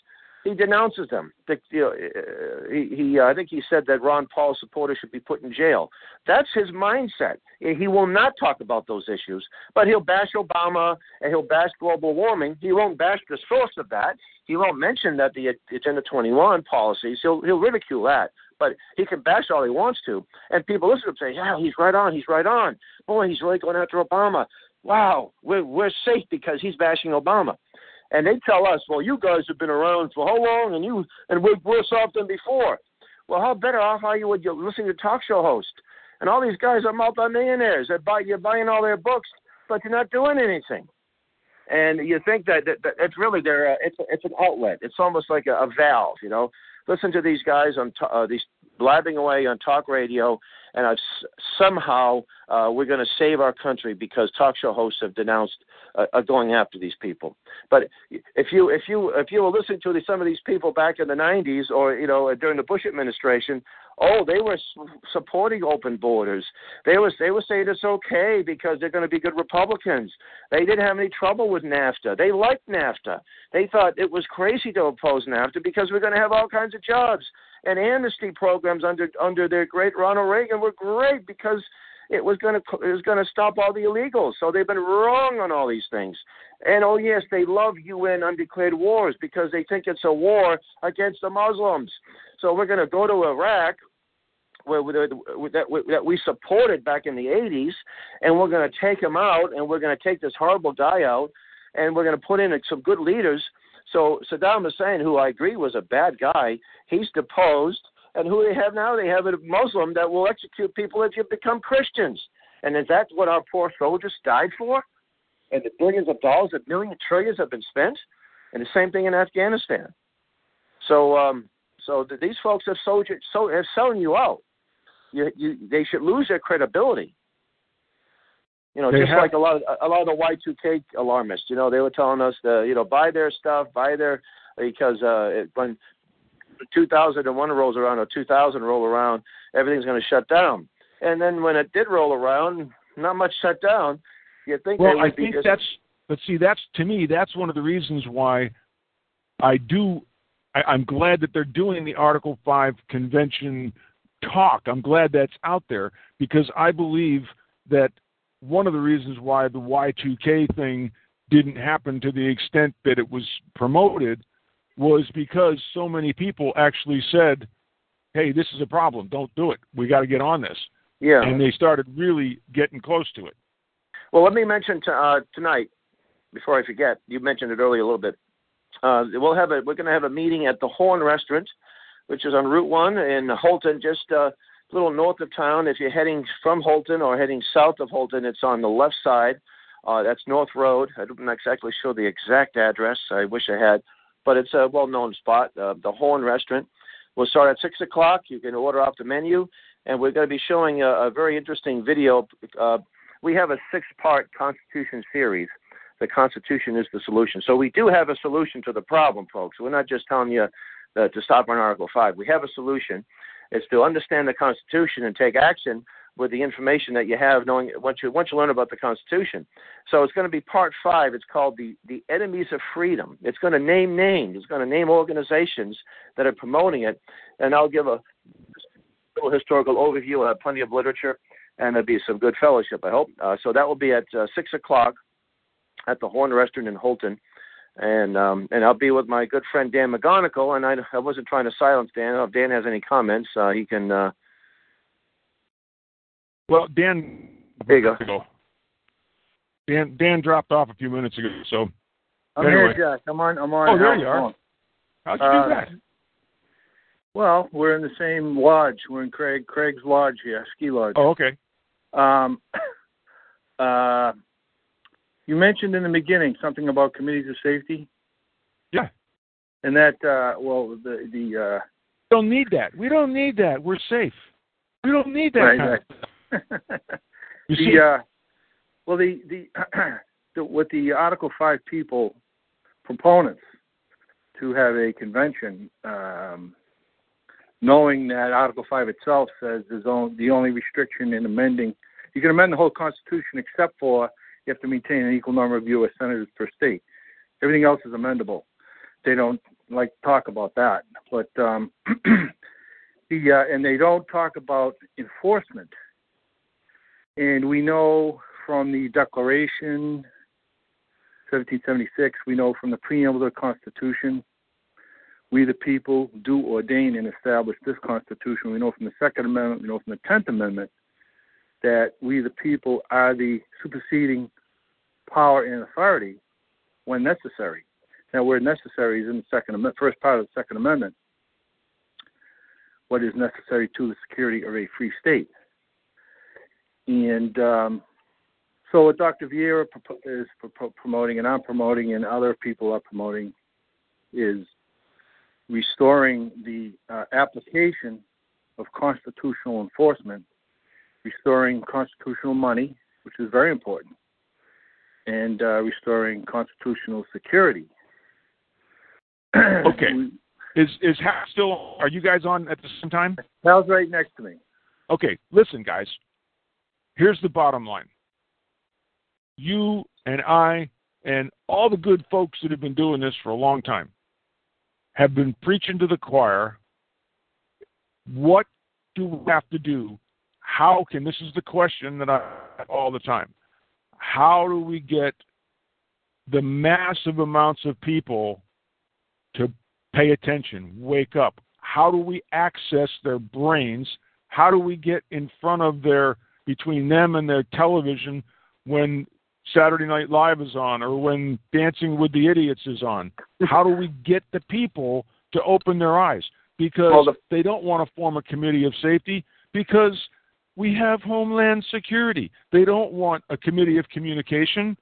he denounces them. The, you know, uh, he, he uh, I think he said that Ron Paul supporters should be put in jail. That's his mindset. He will not talk about those issues, but he'll bash Obama and he'll bash global warming. He won't bash the source of that. He won't mention that the Agenda 21 policies. He'll he'll ridicule that, but he can bash all he wants to, and people listen to him say, "Yeah, he's right on. He's right on. Boy, he's really going after Obama. Wow, we're we're safe because he's bashing Obama." And they tell us, well, you guys have been around for how long, and you and we're worse off than before. Well, how better off are you when you're listening to talk show hosts? And all these guys are multimillionaires. They're buy, you're buying all their books, but you're not doing anything. And you think that, that, that it's really their uh, it's it's an outlet. It's almost like a, a valve, you know. Listen to these guys on t- uh, these blabbing away on talk radio, and I've, somehow uh, we're going to save our country because talk show hosts have denounced uh, uh, going after these people. But if you if you if you were listening to the, some of these people back in the '90s or you know during the Bush administration, oh, they were supporting open borders. They was they were saying it's okay because they're going to be good Republicans. They didn't have any trouble with NAFTA. They liked NAFTA. They thought it was crazy to oppose NAFTA because we're going to have all kinds of jobs and amnesty programs under under their great Ronald Reagan were great because it was going to it was going to stop all the illegals. So they've been wrong on all these things. And oh yes, they love UN undeclared wars because they think it's a war against the Muslims. So we're going to go to Iraq where, where, that, that we supported back in the 80s, and we're going to take him out, and we're going to take this horrible guy out, and we're going to put in some good leaders. So Saddam Hussein, who I agree was a bad guy, he's deposed. And who they have now? They have a Muslim that will execute people if you become Christians. And is that what our poor soldiers died for? And the billions of dollars, the million trillions have been spent? And the same thing in Afghanistan. So, um, so these folks have sold you, so have selling you out. You, you, they should lose their credibility. You know, They just have- like a lot of a lot of the Y2K alarmists. You know, they were telling us to you know buy their stuff, buy their because uh, it, when 2001 rolls around or 2000 roll around, everything's going to shut down. And then when it did roll around, not much shut down. You think Well, I think just, that's, but see, that's to me, that's one of the reasons why I do. I, I'm glad that they're doing the Article Five convention talk. I'm glad that's out there because I believe that one of the reasons why the Y2K thing didn't happen to the extent that it was promoted was because so many people actually said, "Hey, this is a problem. Don't do it. We got to get on this." Yeah. And they started really getting close to it. Well, let me mention to, uh, tonight, before I forget, you mentioned it earlier a little bit. Uh, we'll have a we're going to have a meeting at the Horn Restaurant, which is on Route One in Houlton, just uh, little north of town. If you're heading from Houlton or heading south of Houlton, it's on the left side. Uh, that's North Road. I'm not exactly sure the exact address. I wish I had, but it's a well-known spot. Uh, the Horn Restaurant. We'll start at six o'clock. You can order off the menu, and we're going to be showing a, a very interesting video. Uh, we have a six-part Constitution series. The Constitution is the solution. So we do have a solution to the problem, folks. We're not just telling you uh, to stop on Article Five. We have a solution. It's to understand the Constitution and take action with the information that you have, knowing once you once you learn about the Constitution. So it's going to be part five. It's called the the enemies of freedom. It's going to name names. It's going to name organizations that are promoting it, and I'll give a little historical overview. I'll have plenty of literature, and there'll be some good fellowship. I hope. Uh, so that will be at uh, six o'clock at the Horn Restaurant in Houlton. And um, and I'll be with my good friend Dan McGonigal, and I, I wasn't trying to silence Dan. If Dan has any comments, uh, he can uh, well, Dan. There you go. Dan Dan dropped off a few minutes ago, so. I'm anyway. here, Jack. I'm on. I'm on. Oh, there you are. How'd you Uh, do that? Well, we're in the same lodge. We're in Craig Craig's lodge here, ski lodge. Oh, okay. Um, [coughs] uh, you mentioned in the beginning something about committees of safety. Yeah. And that, uh, well, the the uh, We don't need that. We don't need that. We're safe. We don't need that. Right, kind right. [laughs] You see, the uh, well, the the, [clears throat] the with the Article Five people proponents to have a convention, um, knowing that Article Five itself says there's only, the only restriction in amending you can amend the whole Constitution except for you have to maintain an equal number of U.S. senators per state. Everything else is amendable. They don't like to talk about that, but um, [clears throat] the uh, and they don't talk about enforcement. And we know from the Declaration 1776, we know from the preamble of the Constitution, we the people do ordain and establish this Constitution. We know from the Second Amendment, we know from the Tenth Amendment, that we the people are the superseding power and authority when necessary. Now, where necessary is in the second first part of the Second Amendment. What is necessary to the security of a free state. And um, so, what Dr. Vieira is promoting, and I'm promoting, and other people are promoting, is restoring the uh, application of constitutional enforcement, restoring constitutional money, which is very important, and uh, restoring constitutional security. [clears throat] Okay. We- is is Hal still? Are you guys on at the same time? Hal's right next to me. Okay, listen, guys. Here's the bottom line. You and I and all the good folks that have been doing this for a long time have been preaching to the choir. What do we have to do? How can this is the question that I have all the time. How do we get the massive amounts of people to pay attention, wake up? How do we access their brains? How do we get in front of their between them and their television when Saturday Night Live is on or when Dancing with the Idiots is on? How do we get the people to open their eyes? Because Well, the- they don't want to form a committee of safety because we have Homeland Security. They don't want a committee of communication.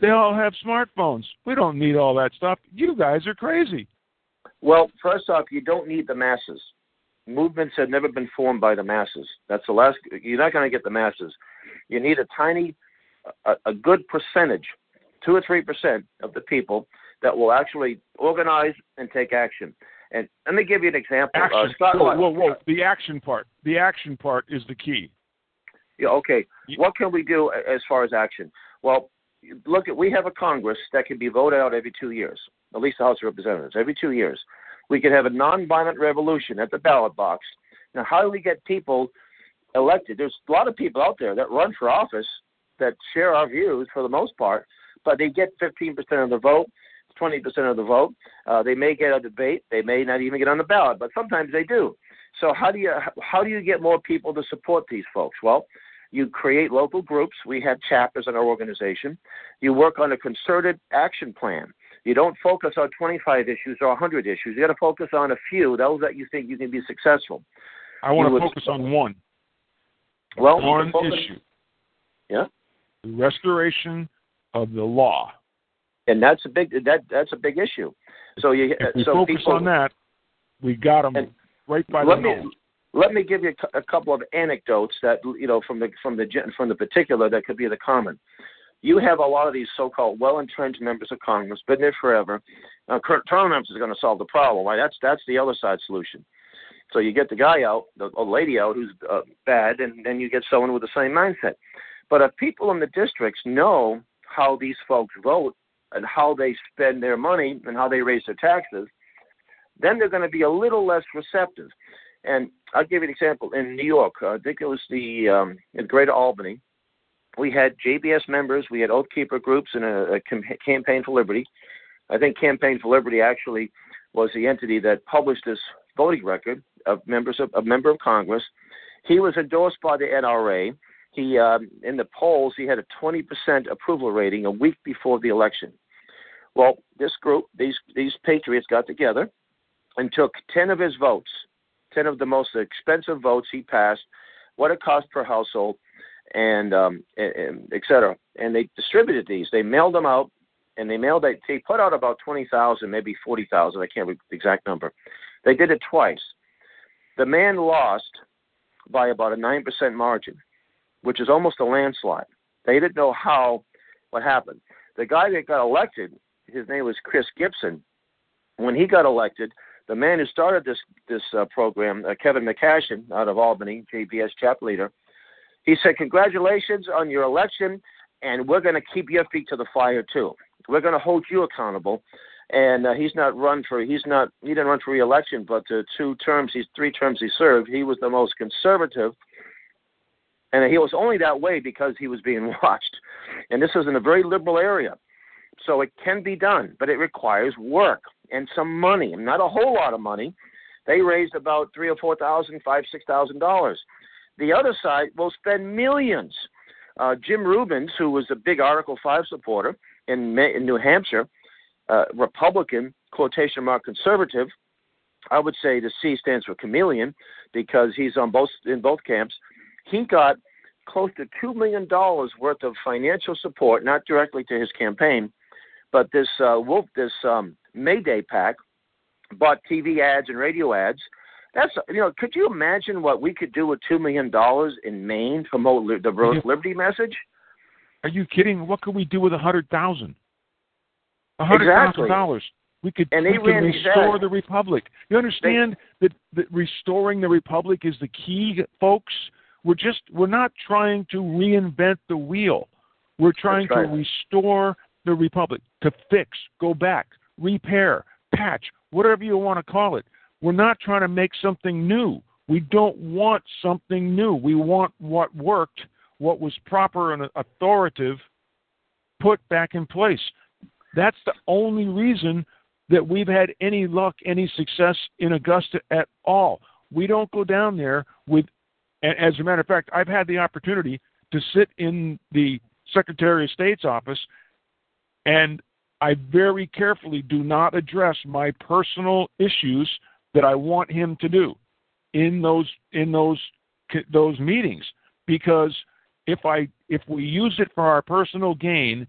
They all have smartphones. We don't need all that stuff. You guys are crazy. Well, first off, you don't need the masses. Movements have never been formed by the masses. That's the last. You're not going to get the masses. You need a tiny, a, a good percentage, two or three percent of the people that will actually organize and take action. And let me give you an example. Action. Uh, Scott, whoa, whoa, whoa. The action part. The action part is the key. Yeah, okay. What can we do as far as action? Well, look at we have a Congress that can be voted out every two years, at least the House of Representatives every two years. We could have a nonviolent revolution at the ballot box. Now, how do we get people elected? There's a lot of people out there that run for office that share our views for the most part, but they get 15% of the vote. 20% of the vote. Uh, they may get a debate. They may not even get on the ballot, but sometimes they do. So how do you how do you get more people to support these folks? Well, you create local groups. We have chapters in our organization. You work on a concerted action plan. You don't focus on 25 issues or 100 issues. You got to focus on a few, those that you think you can be successful. I want to focus on one. Well, one focus, issue. Yeah. The restoration of the law. And that's a big that that's a big issue. So you if we so focus people, on that, we got them right by let the me nose. let me give you a couple of anecdotes that you know from the from the from the particular that could be the common. You have a lot of these so-called well-entrenched members of Congress, been there forever. Uh, current term members is going to solve the problem. Right? That's that's the other side solution. So you get the guy out, the lady out who's uh, bad, and then you get someone with the same mindset. But if people in the districts know how these folks vote and how they spend their money and how they raise their taxes, then they're going to be a little less receptive. And I'll give you an example. In New York, uh, I think it was the um, Greater Albany, we had JBS members, we had Oath Keeper groups, and a, a cam- Campaign for Liberty. I think Campaign for Liberty actually was the entity that published this voting record of members of a member of Congress. He was endorsed by the NRA. He um, in the polls he had a 20% approval rating a week before the election. Well, this group, these these patriots, got together and took 10 of his votes, 10 of the most expensive votes he passed, what it cost per household, and, um, and, and et cetera. And they distributed these. They mailed them out, and they mailed. They, they put out about 20,000, maybe 40,000. I can't remember the exact number. They did it twice. The man lost by about a nine percent margin, which is almost a landslide. They didn't know how what happened. The guy that got elected, his name was Chris Gibson. When he got elected, the man who started this this uh, program, uh, Kevin McCashin, out of Albany, JBS chapter leader, he said, "Congratulations on your election, and we're going to keep your feet to the fire too. We're going to hold you accountable." And uh, he's not run for he's not he didn't run for re-election, but the two terms he's three terms he served, he was the most conservative, and he was only that way because he was being [laughs] watched. And this is in a very liberal area, so it can be done, but it requires work and some money, not a whole lot of money. They raised about three or four thousand, five, six thousand dollars. The other side will spend millions. Uh, Jim Rubens, who was a big Article Five supporter in, in New Hampshire, uh, Republican quotation mark conservative. I would say the C stands for chameleon because he's on both in both camps. He got close to two million dollars worth of financial support, not directly to his campaign, but this uh, Wolf, this um, Mayday PAC bought TV ads and radio ads. That's you know, could you imagine what we could do with two million dollars in Maine to promote li- the Yeah. liberty message? Are you kidding? What could we do with a hundred thousand? A hundred thousand Exactly. dollars. We could, And we they could restore the republic. You understand that, that restoring the republic is the key, folks. We're just we're not trying to reinvent the wheel. We're trying That's to restore the republic, to fix, go back, repair, patch, whatever you want to call it. We're not trying to make something new. We don't want something new. We want what worked, what was proper and authoritative, put back in place. That's the only reason that we've had any luck, any success in Augusta at all. We don't go down there with, as a matter of fact, I've had the opportunity to sit in the Secretary of State's office, and I very carefully do not address my personal issues that I want him to do in those in those those meetings because if I if we use it for our personal gain,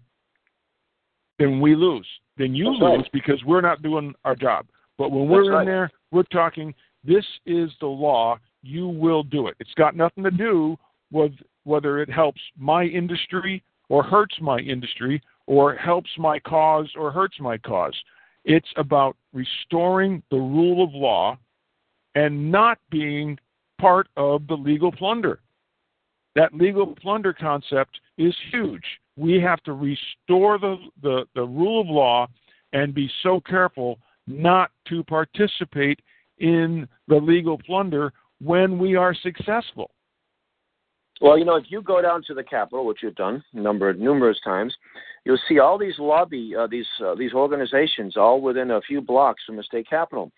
then we lose. Then you That's right. lose because we're not doing our job. But when we're That's in right. there, we're talking. This is the law. You will do it. It's got nothing to do with whether it helps my industry or hurts my industry or helps my cause or hurts my cause. It's about restoring the rule of law and not being part of the legal plunder. That legal plunder concept is huge. We have to restore the, the, the rule of law and be so careful not to participate in the legal plunder when we are successful. Well, you know, if you go down to the Capitol, which you've done number numerous times, you'll see all these lobby uh, these uh, these organizations all within a few blocks from the state capitol.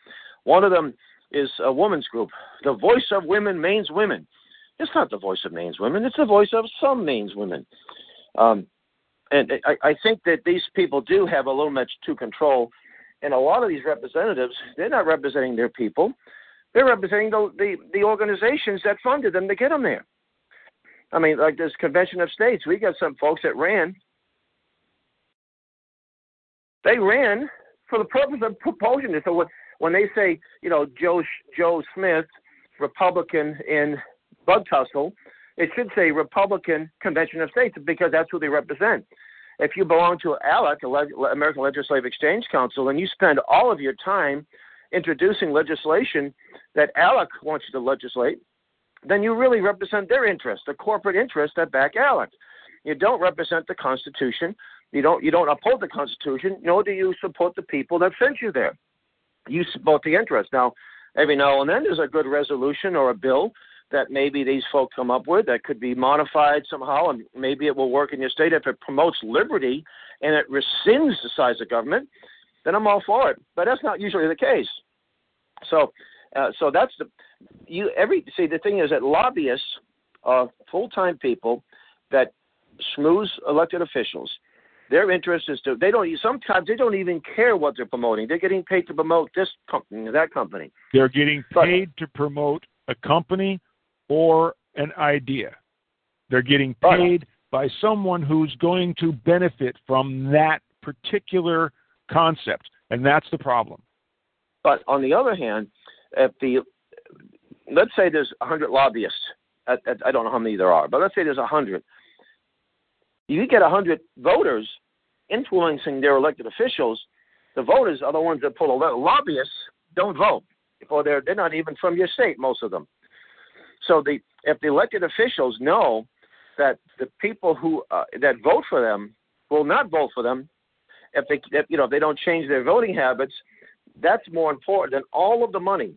One of them is a women's group, the Voice of Women Maine's Women. It's not the voice of Maine's women; it's the voice of some Maine's women. Um, and I, I think that these people do have a little much to control. And a lot of these representatives, they're not representing their people; they're representing the the, the organizations that funded them to get them there. I mean, like this convention of states, we got some folks that ran they ran for the purpose of this. So when they say, you know, Joe Joe Smith, Republican in Bug Tussle, it should say Republican Convention of States because that's who they represent. If you belong to ALEC, American Legislative Exchange Council, and you spend all of your time introducing legislation that ALEC wants you to legislate, then you really represent their interests, the corporate interests that back ALEC. You don't represent the Constitution you don't you don't uphold the Constitution, nor do you support the people that sent you there. You support the interest. Now, every now and then there's a good resolution or a bill that maybe these folk come up with that could be modified somehow, and maybe it will work in your state if it promotes liberty and it rescinds the size of government. Then I'm all for it. But that's not usually the case. So, uh, so that's the you every see the thing is that lobbyists are full time people that schmooze elected officials their interest is to they don't sometimes they don't even care what they're promoting. They're getting paid to promote this company, that company. They're getting paid but, to promote a company or an idea. They're getting paid by someone who's going to benefit from that particular concept, and that's the problem. But on the other hand, if the let's say there's 100 lobbyists, I, I don't know how many there are, but let's say there's 100 you get 100 voters influencing their elected officials. The voters are the ones that pull the lobbyists don't vote, or they're they're not even from your state, most of them. So the if the elected officials know that the people who uh, that vote for them will not vote for them, if they if, you know if they don't change their voting habits, that's more important than all of the money.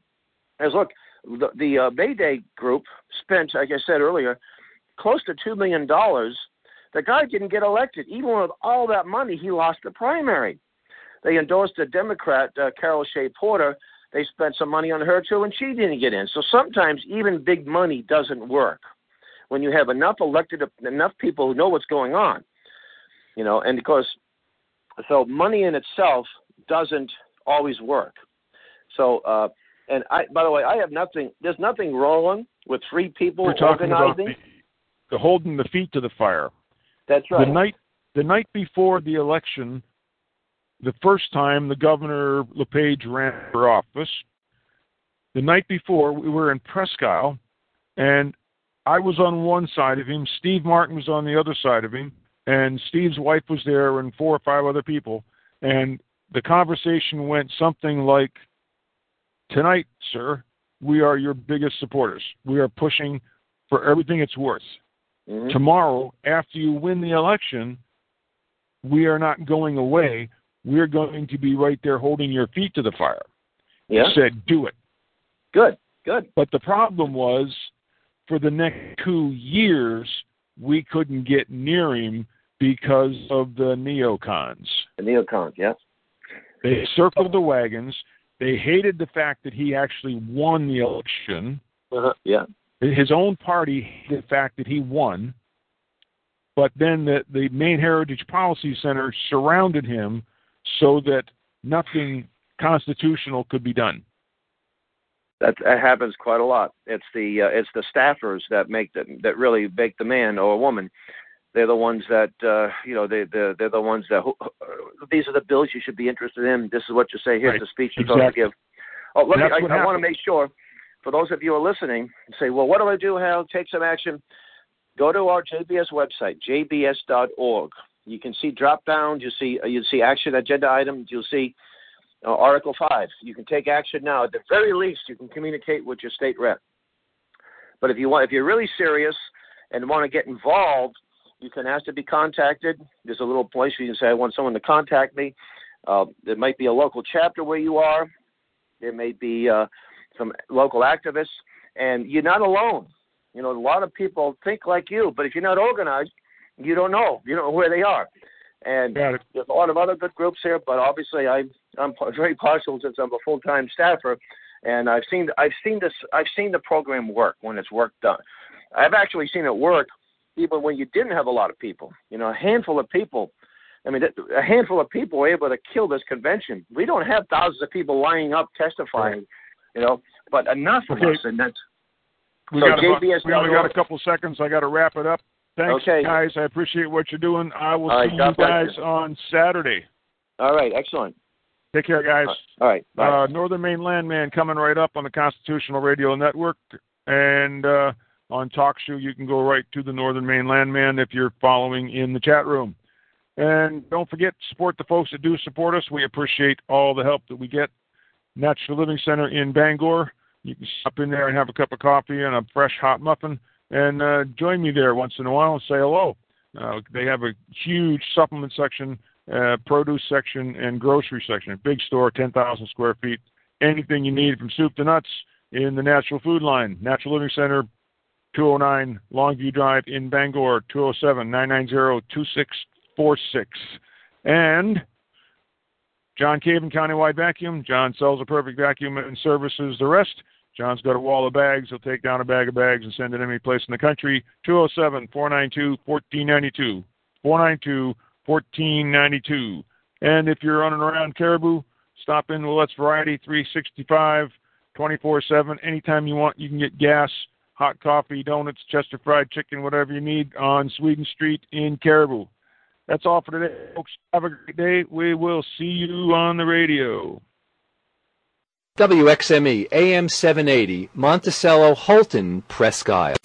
As look, the, the uh, Mayday group spent, like I said earlier, close to two million dollars the guy didn't get elected. Even with all that money, he lost the primary. They endorsed a Democrat, uh, Carol Shea Porter. They spent some money on her too, and she didn't get in. So sometimes even big money doesn't work when you have enough elected, enough people who know what's going on. You know, and because so money in itself doesn't always work. So, uh, and I, by the way, I have nothing. There's nothing wrong with three people We're talking organizing. About the, the holding the feet to the fire. That's right. The night the night before the election, the first time the governor LePage ran for office, the night before we were in Presque Isle, and I was on one side of him, Steve Martin was on the other side of him, and Steve's wife was there and four or five other people, and the conversation went something like Tonight, sir, we are your biggest supporters. We are pushing for everything it's worth. Mm-hmm. Tomorrow, after you win the election, we are not going away. We're going to be right there holding your feet to the fire. Yeah. He said, do it. Good, good. But the problem was, for the next two years, we couldn't get near him because of the neocons. The neocons, yeah. They circled the wagons. They hated the fact that he actually won the election. Uh-huh. Yeah his own party the fact that he won, but then the, the Maine Heritage Policy Center surrounded him so that nothing constitutional could be done. That, that happens quite a lot. It's the uh, it's the staffers that make the, that really make the man or a woman. They're the ones that uh, you know they they're, they're the ones that uh, these are the bills you should be interested in. This is what you say. Here's right. the speech you're exactly. supposed to give. Oh, let me, I, I want to make sure for those of you who are listening, say, well, what do I do, Hal? Take some action. Go to our JBS website, jbs.org. You can see drop downs. You see you see action agenda items. You'll see uh, Article Five. You can take action now. At the very least, you can communicate with your state rep. But if you want, if you're really serious and want to get involved, you can ask to be contacted. There's a little place where you can say, I want someone to contact me. Uh, there might be a local chapter where you are. There may be uh, some local activists, and you're not alone. You know, a lot of people think like you, but if you're not organized, you don't know. You don't know where they are. And there's a lot of other good groups here, but obviously I I'm [laughs] very partial since I'm a full time staffer, and I've seen I've seen this I've seen the program work when it's work done. I've actually seen it work even when you didn't have a lot of people. You know, a handful of people. I mean, a handful of people were able to kill this convention. We don't have thousands of people lining up testifying, you know, but enough of Okay. us, and that's We, So got about, we only got a couple seconds. I got to wrap it up. Thanks, Okay. guys. I appreciate what you're doing. I will All right, see you guys you. on Saturday. all right. Excellent. Take care, guys. All right. Bye. Uh, Northern Maine Landman coming right up on the Constitutional Radio Network. And uh, on TalkShoe, you can go right to the Northern Maine Landman if you're following in the chat room. And don't forget, support the folks that do support us. We appreciate all the help that we get. Natural Living Center in Bangor. You can stop in there and have a cup of coffee and a fresh hot muffin and uh, join me there once in a while and say hello. Uh, they have a huge supplement section, uh, produce section, and grocery section. A big store, 10,000 square feet. Anything you need from soup to nuts in the natural food line. Natural Living Center, 209 Longview Drive in Bangor, 207 990 2646. And John Caven Countywide Vacuum. John sells a perfect vacuum and services the rest. John's got a wall of bags. He'll take down a bag of bags and send it any place in the country. 207 492 1492. 492 1492. And if you're running around Caribou, stop in Willette's Variety 365 24 7. Anytime you want, you can get gas, hot coffee, donuts, Chester fried chicken, whatever you need on Sweden Street in Caribou. That's all for today, folks. Have a great day. We will see you on the radio. WXME AM 780 Monticello Houlton Presque Isle.